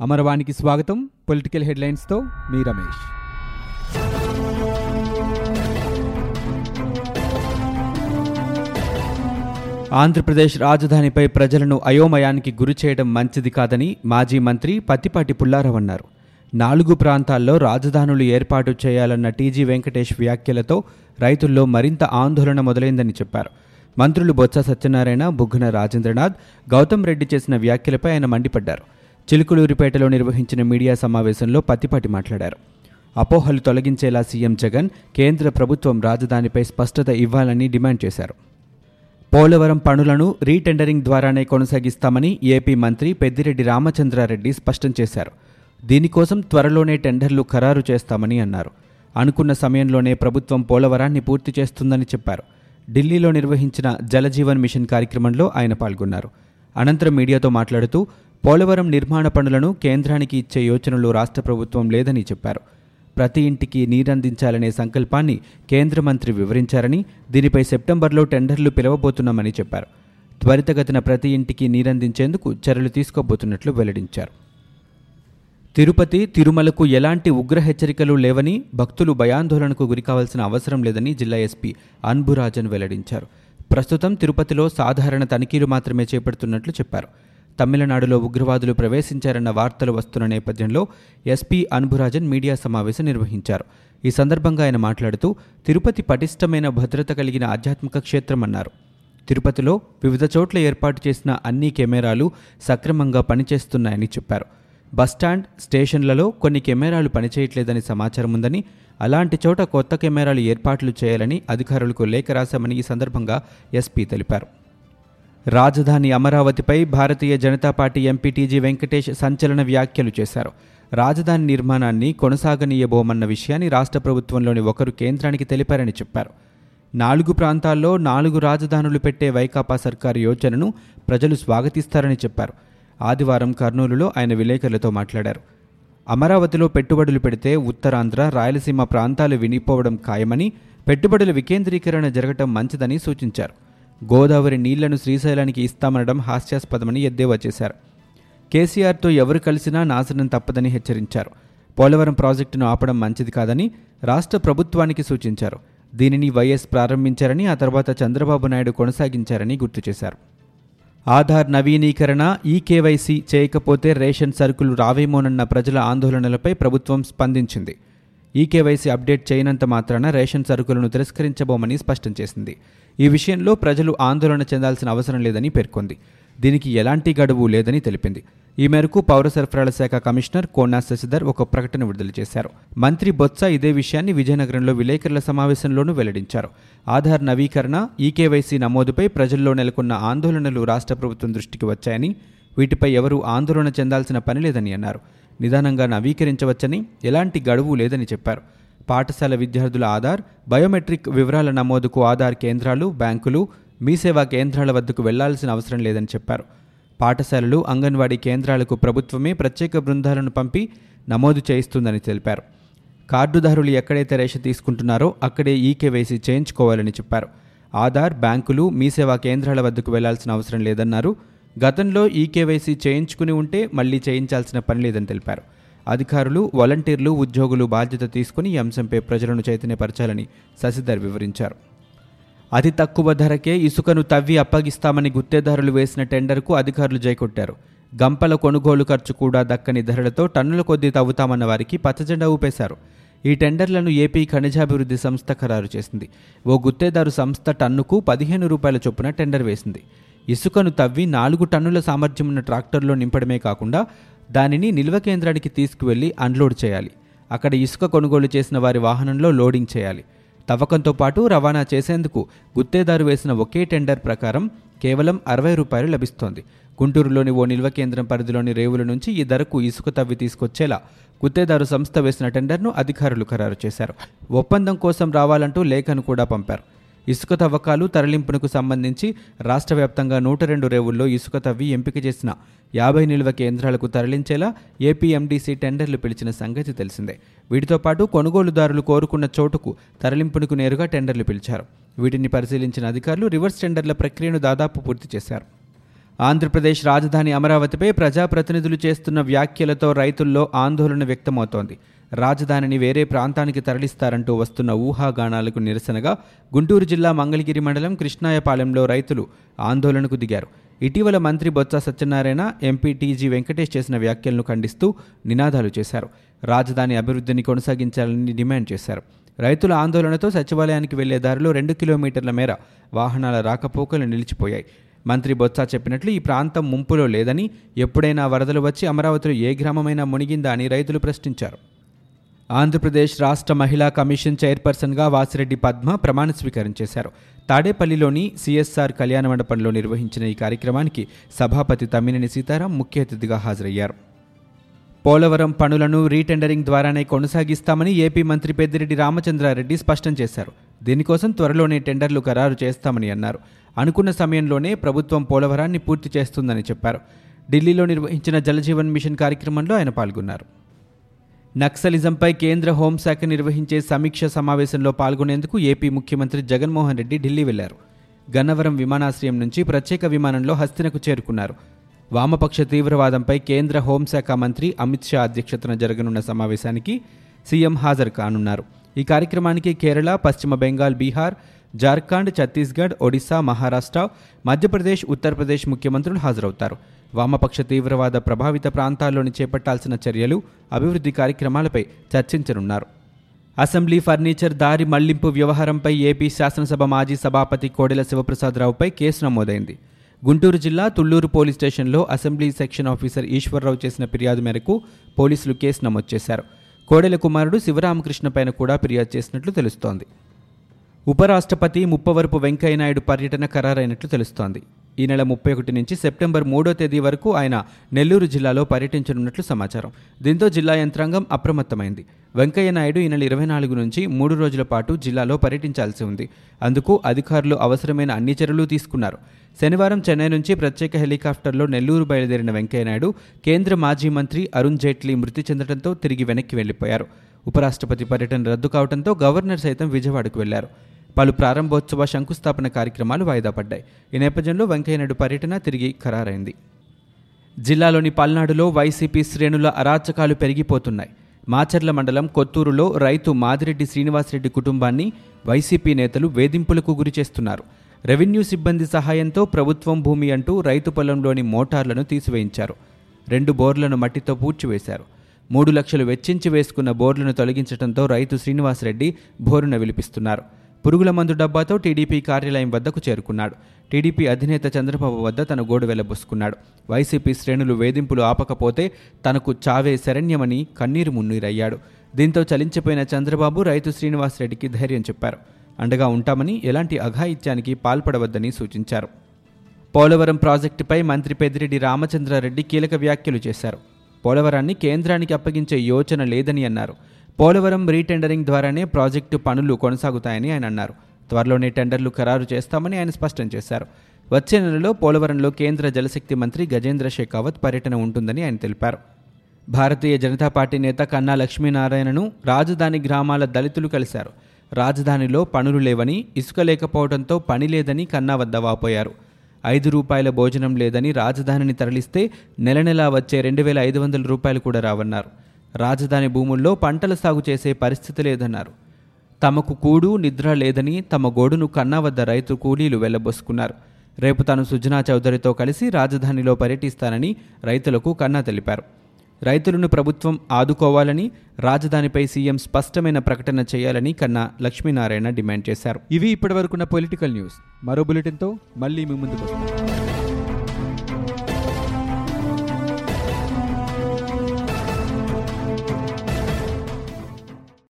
అమరవాణికి స్వాగతం. పొలిటికల్ హెడ్లైన్స్తో మీ రమేష్. ఆంధ్రప్రదేశ్ రాజధానిపై ప్రజలను అయోమయానికి గురి చేయడం మంచిది కాదని మాజీ మంత్రి పత్తిపాటి పుల్లారావు అన్నారు. నాలుగు ప్రాంతాల్లో రాజధానులు ఏర్పాటు చేయాలన్న టీజీ వెంకటేష్ వ్యాఖ్యలతో రైతుల్లో మరింత ఆందోళన మొదలైందని చెప్పారు. మంత్రులు బొత్స సత్యనారాయణ బుగ్గన రాజేంద్రనాథ్ గౌతమ్ రెడ్డి చేసిన వ్యాఖ్యలపై ఆయన మండిపడ్డారు. చిలుకులూరిపేటలో నిర్వహించిన మీడియా సమావేశంలో పత్తిపాటి మాట్లాడారు. అపోహలు తొలగించేలా సీఎం జగన్ కేంద్ర ప్రభుత్వం రాజధానిపై స్పష్టత ఇవ్వాలని డిమాండ్ చేశారు. పోలవరం పనులను రీటెండరింగ్ ద్వారానే కొనసాగిస్తామని ఏపీ మంత్రి పెద్దిరెడ్డి రామచంద్రారెడ్డి స్పష్టం చేశారు. దీనికోసం త్వరలోనే టెండర్లు ఖరారు చేస్తామని అన్నారు. అనుకున్న సమయంలోనే ప్రభుత్వం పోలవరాన్ని పూర్తి చేస్తుందని చెప్పారు. ఢిల్లీలో నిర్వహించిన జలజీవన్ మిషన్ కార్యక్రమంలో ఆయన పాల్గొన్నారు. అనంతరం మీడియాతో మాట్లాడుతూ పోలవరం నిర్మాణ పనులను కేంద్రానికి ఇచ్చే యోచనలో రాష్ట్ర ప్రభుత్వం లేదని చెప్పారు. ప్రతి ఇంటికి నీరందించాలనే సంకల్పాన్ని కేంద్ర మంత్రి వివరించారని దీనిపై సెప్టెంబర్లో టెండర్లు పిలవబోతున్నామని చెప్పారు. త్వరితగతిన ప్రతి ఇంటికి నీరందించేందుకు చర్యలు తీసుకోబోతున్నట్లు వెల్లడించారు. తిరుపతి తిరుమలకు ఎలాంటి ఉగ్ర హెచ్చరికలు లేవని భక్తులు భయాందోళనకు గురికావాల్సిన అవసరం లేదని జిల్లా ఎస్పీ అన్బురాజన్ వెల్లడించారు. ప్రస్తుతం తిరుపతిలో సాధారణ తనిఖీలు మాత్రమే చేపడుతున్నట్లు చెప్పారు. తమిళనాడులో ఉగ్రవాదులు ప్రవేశించారన్న వార్తలు వస్తున్న నేపథ్యంలో ఎస్పీ అన్బురాజన్ మీడియా సమావేశం నిర్వహించారు. ఈ సందర్భంగా ఆయన మాట్లాడుతూ తిరుపతి పటిష్టమైన భద్రత కలిగిన ఆధ్యాత్మిక క్షేత్రమన్నారు తిరుపతిలో వివిధ చోట్ల ఏర్పాటు చేసిన అన్ని కెమెరాలు సక్రమంగా పనిచేస్తున్నాయని చెప్పారు. బస్టాండ్ స్టేషన్లలో కొన్ని కెమెరాలు పనిచేయట్లేదని సమాచారం ఉందని అలాంటి చోట కొత్త కెమెరాలు ఏర్పాట్లు చేయాలని అధికారులకు లేఖ రాశామని ఈ సందర్భంగా ఎస్పీ తెలిపారు. రాజధాని అమరావతిపై Bharatiya Janata Party MP T G Venkatesh సంచలన వ్యాఖ్యలు చేశారు. రాజధాని నిర్మాణాన్ని కొనసాగనీయబోమన్న విషయాన్ని రాష్ట్ర ప్రభుత్వంలోని ఒకరు కేంద్రానికి తెలిపారని చెప్పారు. నాలుగు ప్రాంతాల్లో నాలుగు రాజధానులు పెట్టే వైకాపా సర్కారు యోచనను ప్రజలు స్వాగతిస్తారని చెప్పారు. ఆదివారం కర్నూలులో ఆయన విలేకరులతో మాట్లాడారు. అమరావతిలో పెట్టుబడులు పెడితే ఉత్తరాంధ్ర రాయలసీమ ప్రాంతాలు వినిపోవడం ఖాయమని పెట్టుబడుల వికేంద్రీకరణ జరగటం మంచిదని సూచించారు. గోదావరి నీళ్ళను శ్రీశైలానికి ఇస్తామనడం హాస్యాస్పదమని ఎద్దేవా చేశారు. కేసీఆర్తో ఎవరు కలిసినా నాశనం తప్పదని హెచ్చరించారు. పోలవరం ప్రాజెక్టును ఆపడం మంచిది కాదని రాష్ట్ర ప్రభుత్వానికి సూచించారు. దీనిని వైఎస్ ప్రారంభించారని ఆ తర్వాత చంద్రబాబు నాయుడు కొనసాగించారని గుర్తు చేశారు. ఆధార్ నవీనీకరణ ఈ కేవైసీ చేయకపోతే రేషన్ సరుకులు రావేమోనన్న ప్రజల ఆందోళనలపై ప్రభుత్వం స్పందించింది. ఈ కేవైసీ అప్డేట్ చేయనంత మాత్రాన రేషన్ సరుకులను తిరస్కరించబోమని స్పష్టం చేసింది. ఈ విషయంలో ప్రజలు ఆందోళన చెందాల్సిన అవసరం లేదని పేర్కొంది. దీనికి ఎలాంటి గడువు లేదని తెలిపింది. ఈ మేరకు పౌర సరఫరాల శాఖ కమిషనర్ కోనా శశిధర్ ఒక ప్రకటన విడుదల చేశారు. మంత్రి బొత్స ఇదే విషయాన్ని విజయనగరంలో విలేకరుల సమావేశంలోనూ వెల్లడించారు. ఆధార్ నవీకరణ ఈకేవైసీ నమోదుపై ప్రజల్లో నెలకొన్న ఆందోళనలు రాష్ట్ర ప్రభుత్వం దృష్టికి వచ్చాయని వీటిపై ఎవరూ ఆందోళన చెందాల్సిన పని లేదని అన్నారు. నిదానంగా నవీకరించవచ్చని ఎలాంటి గడువు లేదని చెప్పారు. పాఠశాల విద్యార్థుల ఆధార్ బయోమెట్రిక్ వివరాల నమోదుకు ఆధార్ కేంద్రాలు బ్యాంకులు మీ సేవా కేంద్రాల వద్దకు వెళ్ళాల్సిన అవసరం లేదని చెప్పారు. పాఠశాలలు అంగన్వాడీ కేంద్రాలకు ప్రభుత్వమే ప్రత్యేక బృందాలను పంపి నమోదు చేయిస్తుందని తెలిపారు. కార్డుదారులు ఎక్కడైతే రేష తీసుకుంటున్నారో అక్కడే ఈకేవైసీ చేయించుకోవాలని చెప్పారు. ఆధార్ బ్యాంకులు మీ సేవా కేంద్రాల వద్దకు వెళ్ళాల్సిన అవసరం లేదన్నారు. గతంలో ఈకేవైసీ చేయించుకుని ఉంటే మళ్ళీ చేయించాల్సిన పని లేదని తెలిపారు. అధికారులు వాలంటీర్లు ఉద్యోగులు బాధ్యత తీసుకుని ఈ అంశంపై ప్రజలను చైతన్యపరచాలని శశిధర్ వివరించారు. అతి తక్కువ ధరకే ఇసుకను తవ్వి అప్పగిస్తామని గుత్తేదారులు వేసిన టెండర్కు అధికారులు జైకొట్టారు. గంపల కొనుగోలు ఖర్చు కూడా దక్కని ధరలతో టన్నుల కొద్దీ తవ్వుతామన్న వారికి పచ్చజెండా ఊపేశారు. ఈ టెండర్లను ఏపీ ఖనిజాభివృద్ధి సంస్థ ఖరారు చేసింది. ఓ గుత్తేదారు సంస్థ టన్నుకు పదిహేను రూపాయల చొప్పున టెండర్ వేసింది. ఇసుకను తవ్వి నాలుగు టన్నుల సామర్థ్యం ఉన్న ట్రాక్టర్లో నింపడమే కాకుండా దానిని నిల్వ కేంద్రానికి తీసుకువెళ్ళి అన్లోడ్ చేయాలి. అక్కడ ఇసుక కొనుగోలు చేసిన వారి వాహనంలో లోడింగ్ చేయాలి. తవ్వకంతో పాటు రవాణా చేసేందుకు గుత్తేదారు వేసిన ఒకే టెండర్ ప్రకారం కేవలం అరవై రూపాయలు లభిస్తోంది. గుంటూరులోని ఓ నిల్వ కేంద్రం పరిధిలోని రేవుల నుంచి ఈ ధరకు ఇసుక తవ్వి తీసుకొచ్చేలా గుత్తేదారు సంస్థ వేసిన టెండర్ను అధికారులు ఖరారు చేశారు. ఒప్పందం కోసం రావాలంటూ లేఖను కూడా పంపారు. ఇసుక తవ్వకాలు తరలింపునకు సంబంధించి రాష్ట్ర వ్యాప్తంగా నూట రెండు రేవుల్లో ఇసుక తవ్వి ఎంపిక చేసిన యాభై నిల్వ కేంద్రాలకు తరలించేలా ఏపీఎండీసీ టెండర్లు పిలిచిన సంగతి తెలిసిందే. వీటితో పాటు కొనుగోలుదారులు కోరుకున్న చోటుకు తరలింపునకు నేరుగా టెండర్లు పిలిచారు. వీటిని పరిశీలించిన అధికారులు రివర్స్ టెండర్ల ప్రక్రియను దాదాపు పూర్తి చేశారు. ఆంధ్రప్రదేశ్ రాజధాని అమరావతిపై ప్రజాప్రతినిధులు చేస్తున్న వ్యాఖ్యలతో రైతుల్లో ఆందోళన వ్యక్తమవుతోంది. రాజధానిని వేరే ప్రాంతానికి తరలిస్తారంటూ వస్తున్న ఊహాగానాలకు నిరసనగా గుంటూరు జిల్లా మంగళగిరి మండలం కృష్ణాయపాలెంలో రైతులు ఆందోళనకు దిగారు. ఇటీవల మంత్రి Botcha Satyanarayana MP T G Venkatesh చేసిన వ్యాఖ్యలను ఖండిస్తూ నినాదాలు చేశారు. రాజధాని అభివృద్ధిని కొనసాగించాలని డిమాండ్ చేశారు. రైతుల ఆందోళనతో సచివాలయానికి వెళ్ళే దారిలో రెండు కిలోమీటర్ల మేర వాహనాల రాకపోకలు నిలిచిపోయాయి. మంత్రి బొత్స చెప్పినట్లు ఈ ప్రాంతం ముంపులో లేదని ఎప్పుడైనా వరదలు వచ్చి అమరావతిలో ఏ గ్రామమైనా మునిగిందా అని రైతులు ప్రశ్నించారు. ఆంధ్రప్రదేశ్ రాష్ట్ర మహిళా కమిషన్ చైర్పర్సన్గా వాసిరెడ్డి పద్మ ప్రమాణ స్వీకారం చేశారు. తాడేపల్లిలోని సిఎస్ఆర్ కళ్యాణ మండపంలో నిర్వహించిన ఈ కార్యక్రమానికి సభాపతి తమ్మినేని సీతారాం ముఖ్య అతిథిగా హాజరయ్యారు. పోలవరం పనులను రీటెండరింగ్ ద్వారానే కొనసాగిస్తామని ఏపీ మంత్రి పెద్దిరెడ్డి రామచంద్రారెడ్డి స్పష్టం చేశారు. దీనికోసం త్వరలోనే టెండర్లు ఖరారు చేస్తామని అన్నారు. అనుకున్న సమయంలోనే ప్రభుత్వం పోలవరాన్ని పూర్తి చేస్తుందని చెప్పారు. ఢిల్లీలో నిర్వహించిన జలజీవన్ మిషన్ కార్యక్రమంలో ఆయన పాల్గొన్నారు. నక్సలిజంపై కేంద్ర హోంశాఖ నిర్వహించే సమీక్ష సమావేశంలో పాల్గొనేందుకు ఏపీ ముఖ్యమంత్రి జగన్మోహన్ రెడ్డి ఢిల్లీ వెళ్ళారు. గన్నవరం విమానాశ్రయం నుంచి ప్రత్యేక విమానంలో హస్తినకు చేరుకున్నారు. వామపక్ష తీవ్రవాదంపై కేంద్ర హోంశాఖ మంత్రి అమిత్ షా అధ్యక్షతన జరగనున్న సమావేశానికి సీఎం హాజరు కానున్నారు. ఈ కార్యక్రమానికి కేరళ పశ్చిమ బెంగాల్ బీహార్ జార్ఖండ్ ఛత్తీస్గఢ్ ఒడిశా మహారాష్ట్ర మధ్యప్రదేశ్ ఉత్తరప్రదేశ్ ముఖ్యమంత్రులు హాజరవుతారు. వామపక్ష తీవ్రవాద ప్రభావిత ప్రాంతాల్లోని చేపట్టాల్సిన చర్యలు అభివృద్ధి కార్యక్రమాలపై చర్చించనున్నారు. అసెంబ్లీ ఫర్నిచర్ దారి మళ్ళింపు వ్యవహారంపై ఏపీ శాసనసభ మాజీ సభాపతి కోడెల శివప్రసాదరావుపై కేసు నమోదైంది. గుంటూరు జిల్లా తుళ్ళూరు పోలీస్ స్టేషన్లో అసెంబ్లీ సెక్షన్ ఆఫీసర్ ఈశ్వర్రావు చేసిన ఫిర్యాదు మేరకు పోలీసులు కేసు నమోదు చేశారు. కోడెల కుమారుడు శివరామకృష్ణ పైన కూడా ఫిర్యాదు చేసినట్లు తెలుస్తోంది. ఉపరాష్ట్రపతి ముప్పవరపు వెంకయ్యనాయుడు పర్యటన ఖరారైనట్లు తెలుస్తోంది. ఈ నెల ముప్పై ఒకటి నుంచి సెప్టెంబర్ మూడో తేదీ వరకు ఆయన నెల్లూరు జిల్లాలో పర్యటించనున్నట్లు సమాచారం. దీంతో జిల్లా యంత్రాంగం అప్రమత్తమైంది. వెంకయ్యనాయుడు ఈ నెల ఇరవై నాలుగు నుంచి మూడు రోజుల పాటు జిల్లాలో పర్యటించాల్సి ఉంది. అందుకు అధికారులు అవసరమైన అన్ని చర్యలు తీసుకున్నారు. శనివారం చెన్నై నుంచి ప్రత్యేక హెలికాప్టర్లో నెల్లూరు బయలుదేరిన వెంకయ్యనాయుడు కేంద్ర మాజీ మంత్రి అరుణ్ జైట్లీ మృతి చెందడంతో తిరిగి వెనక్కి వెళ్ళిపోయారు. ఉపరాష్ట్రపతి పర్యటన రద్దు కావడంతో గవర్నర్ సైతం విజయవాడకు వెళ్ళారు. పలు ప్రారంభోత్సవ శంకుస్థాపన కార్యక్రమాలు వాయిదా పడ్డాయి. ఈ నేపథ్యంలో వెంకయ్యనాయుడు పర్యటన తిరిగి ఖరారైంది. జిల్లాలోని పల్నాడులో వైసీపీ శ్రేణుల అరాచకాలు పెరిగిపోతున్నాయి. మాచర్ల మండలం కొత్తూరులో రైతు మాదిరెడ్డి శ్రీనివాసరెడ్డి కుటుంబాన్ని వైసీపీ నేతలు వేధింపులకు గురి చేస్తున్నారు. రెవెన్యూ సిబ్బంది సహాయంతో ప్రభుత్వం భూమి అంటూ రైతు పొలంలోని మోటార్లను తీసివేయించారు. రెండు బోర్లను మట్టితో పూడ్చివేశారు. మూడు లక్షలు వెచ్చించి వేసుకున్న బోర్లను తొలగించడంతో రైతు శ్రీనివాసరెడ్డి బోరున విలిపిస్తున్నారు. పురుగుల మందు డబ్బాతో టీడీపీ కార్యాలయం వద్దకు చేరుకున్నాడు. టీడీపీ అధినేత చంద్రబాబు వద్ద తన గోడు వెళ్ళబోసుకున్నాడు వైసీపీ శ్రేణులు వేధింపులు ఆపకపోతే తనకు చావే శరణ్యమని కన్నీరు మున్నీరయ్యాడు. దీంతో చలించిపోయిన చంద్రబాబు రైతు శ్రీనివాసరెడ్డికి ధైర్యం చెప్పారు. అండగా ఉంటామని ఎలాంటి అఘాయిత్యానికి పాల్పడవద్దని సూచించారు. పోలవరం ప్రాజెక్టుపై మంత్రి పెద్దిరెడ్డి రామచంద్రారెడ్డి కీలక వ్యాఖ్యలు చేశారు. పోలవరాన్ని కేంద్రానికి అప్పగించే యోచన లేదని అన్నారు. పోలవరం రీటెండరింగ్ ద్వారానే ప్రాజెక్టు పనులు కొనసాగుతాయని ఆయన అన్నారు. త్వరలోనే టెండర్లు ఖరారు చేస్తామని ఆయన స్పష్టం చేశారు. వచ్చే నెలలో పోలవరంలో కేంద్ర జలశక్తి మంత్రి గజేంద్ర షెకావత్ పర్యటన ఉంటుందని ఆయన తెలిపారు. భారతీయ జనతా పార్టీ నేత కన్నా లక్ష్మీనారాయణను రాజధాని గ్రామాల దళితులు కలిశారు. రాజధానిలో పనులు లేవని ఇసుక లేకపోవడంతో పని లేదని కన్నా వద్ద వాపోయారు. ఐదు రూపాయల భోజనం లేదని రాజధానిని తరలిస్తే నెల నెలా వచ్చే రెండు వేల ఐదు వందల రూపాయలు కూడా రావన్నారు. రాజధాని భూముల్లో పంటల సాగు చేసే పరిస్థితి లేదన్నారు. తమకు కూడు నిద్ర లేదని తమ గోడును కన్నా వద్ద రైతు కూలీలు వెళ్ళబోసుకున్నారు. రేపు తాను సుజనా చౌదరితో కలిసి రాజధానిలో పర్యటిస్తానని రైతులకు కన్నా తెలిపారు. రైతులను ప్రభుత్వం ఆదుకోవాలని రాజధానిపై సీఎం స్పష్టమైన ప్రకటన చేయాలని కన్నా లక్ష్మీనారాయణ డిమాండ్ చేశారు. ఇవి ఇప్పటివరకున్న పొలిటికల్ న్యూస్. మరో బులెటిన్తో మళ్ళీ మీ ముందుకు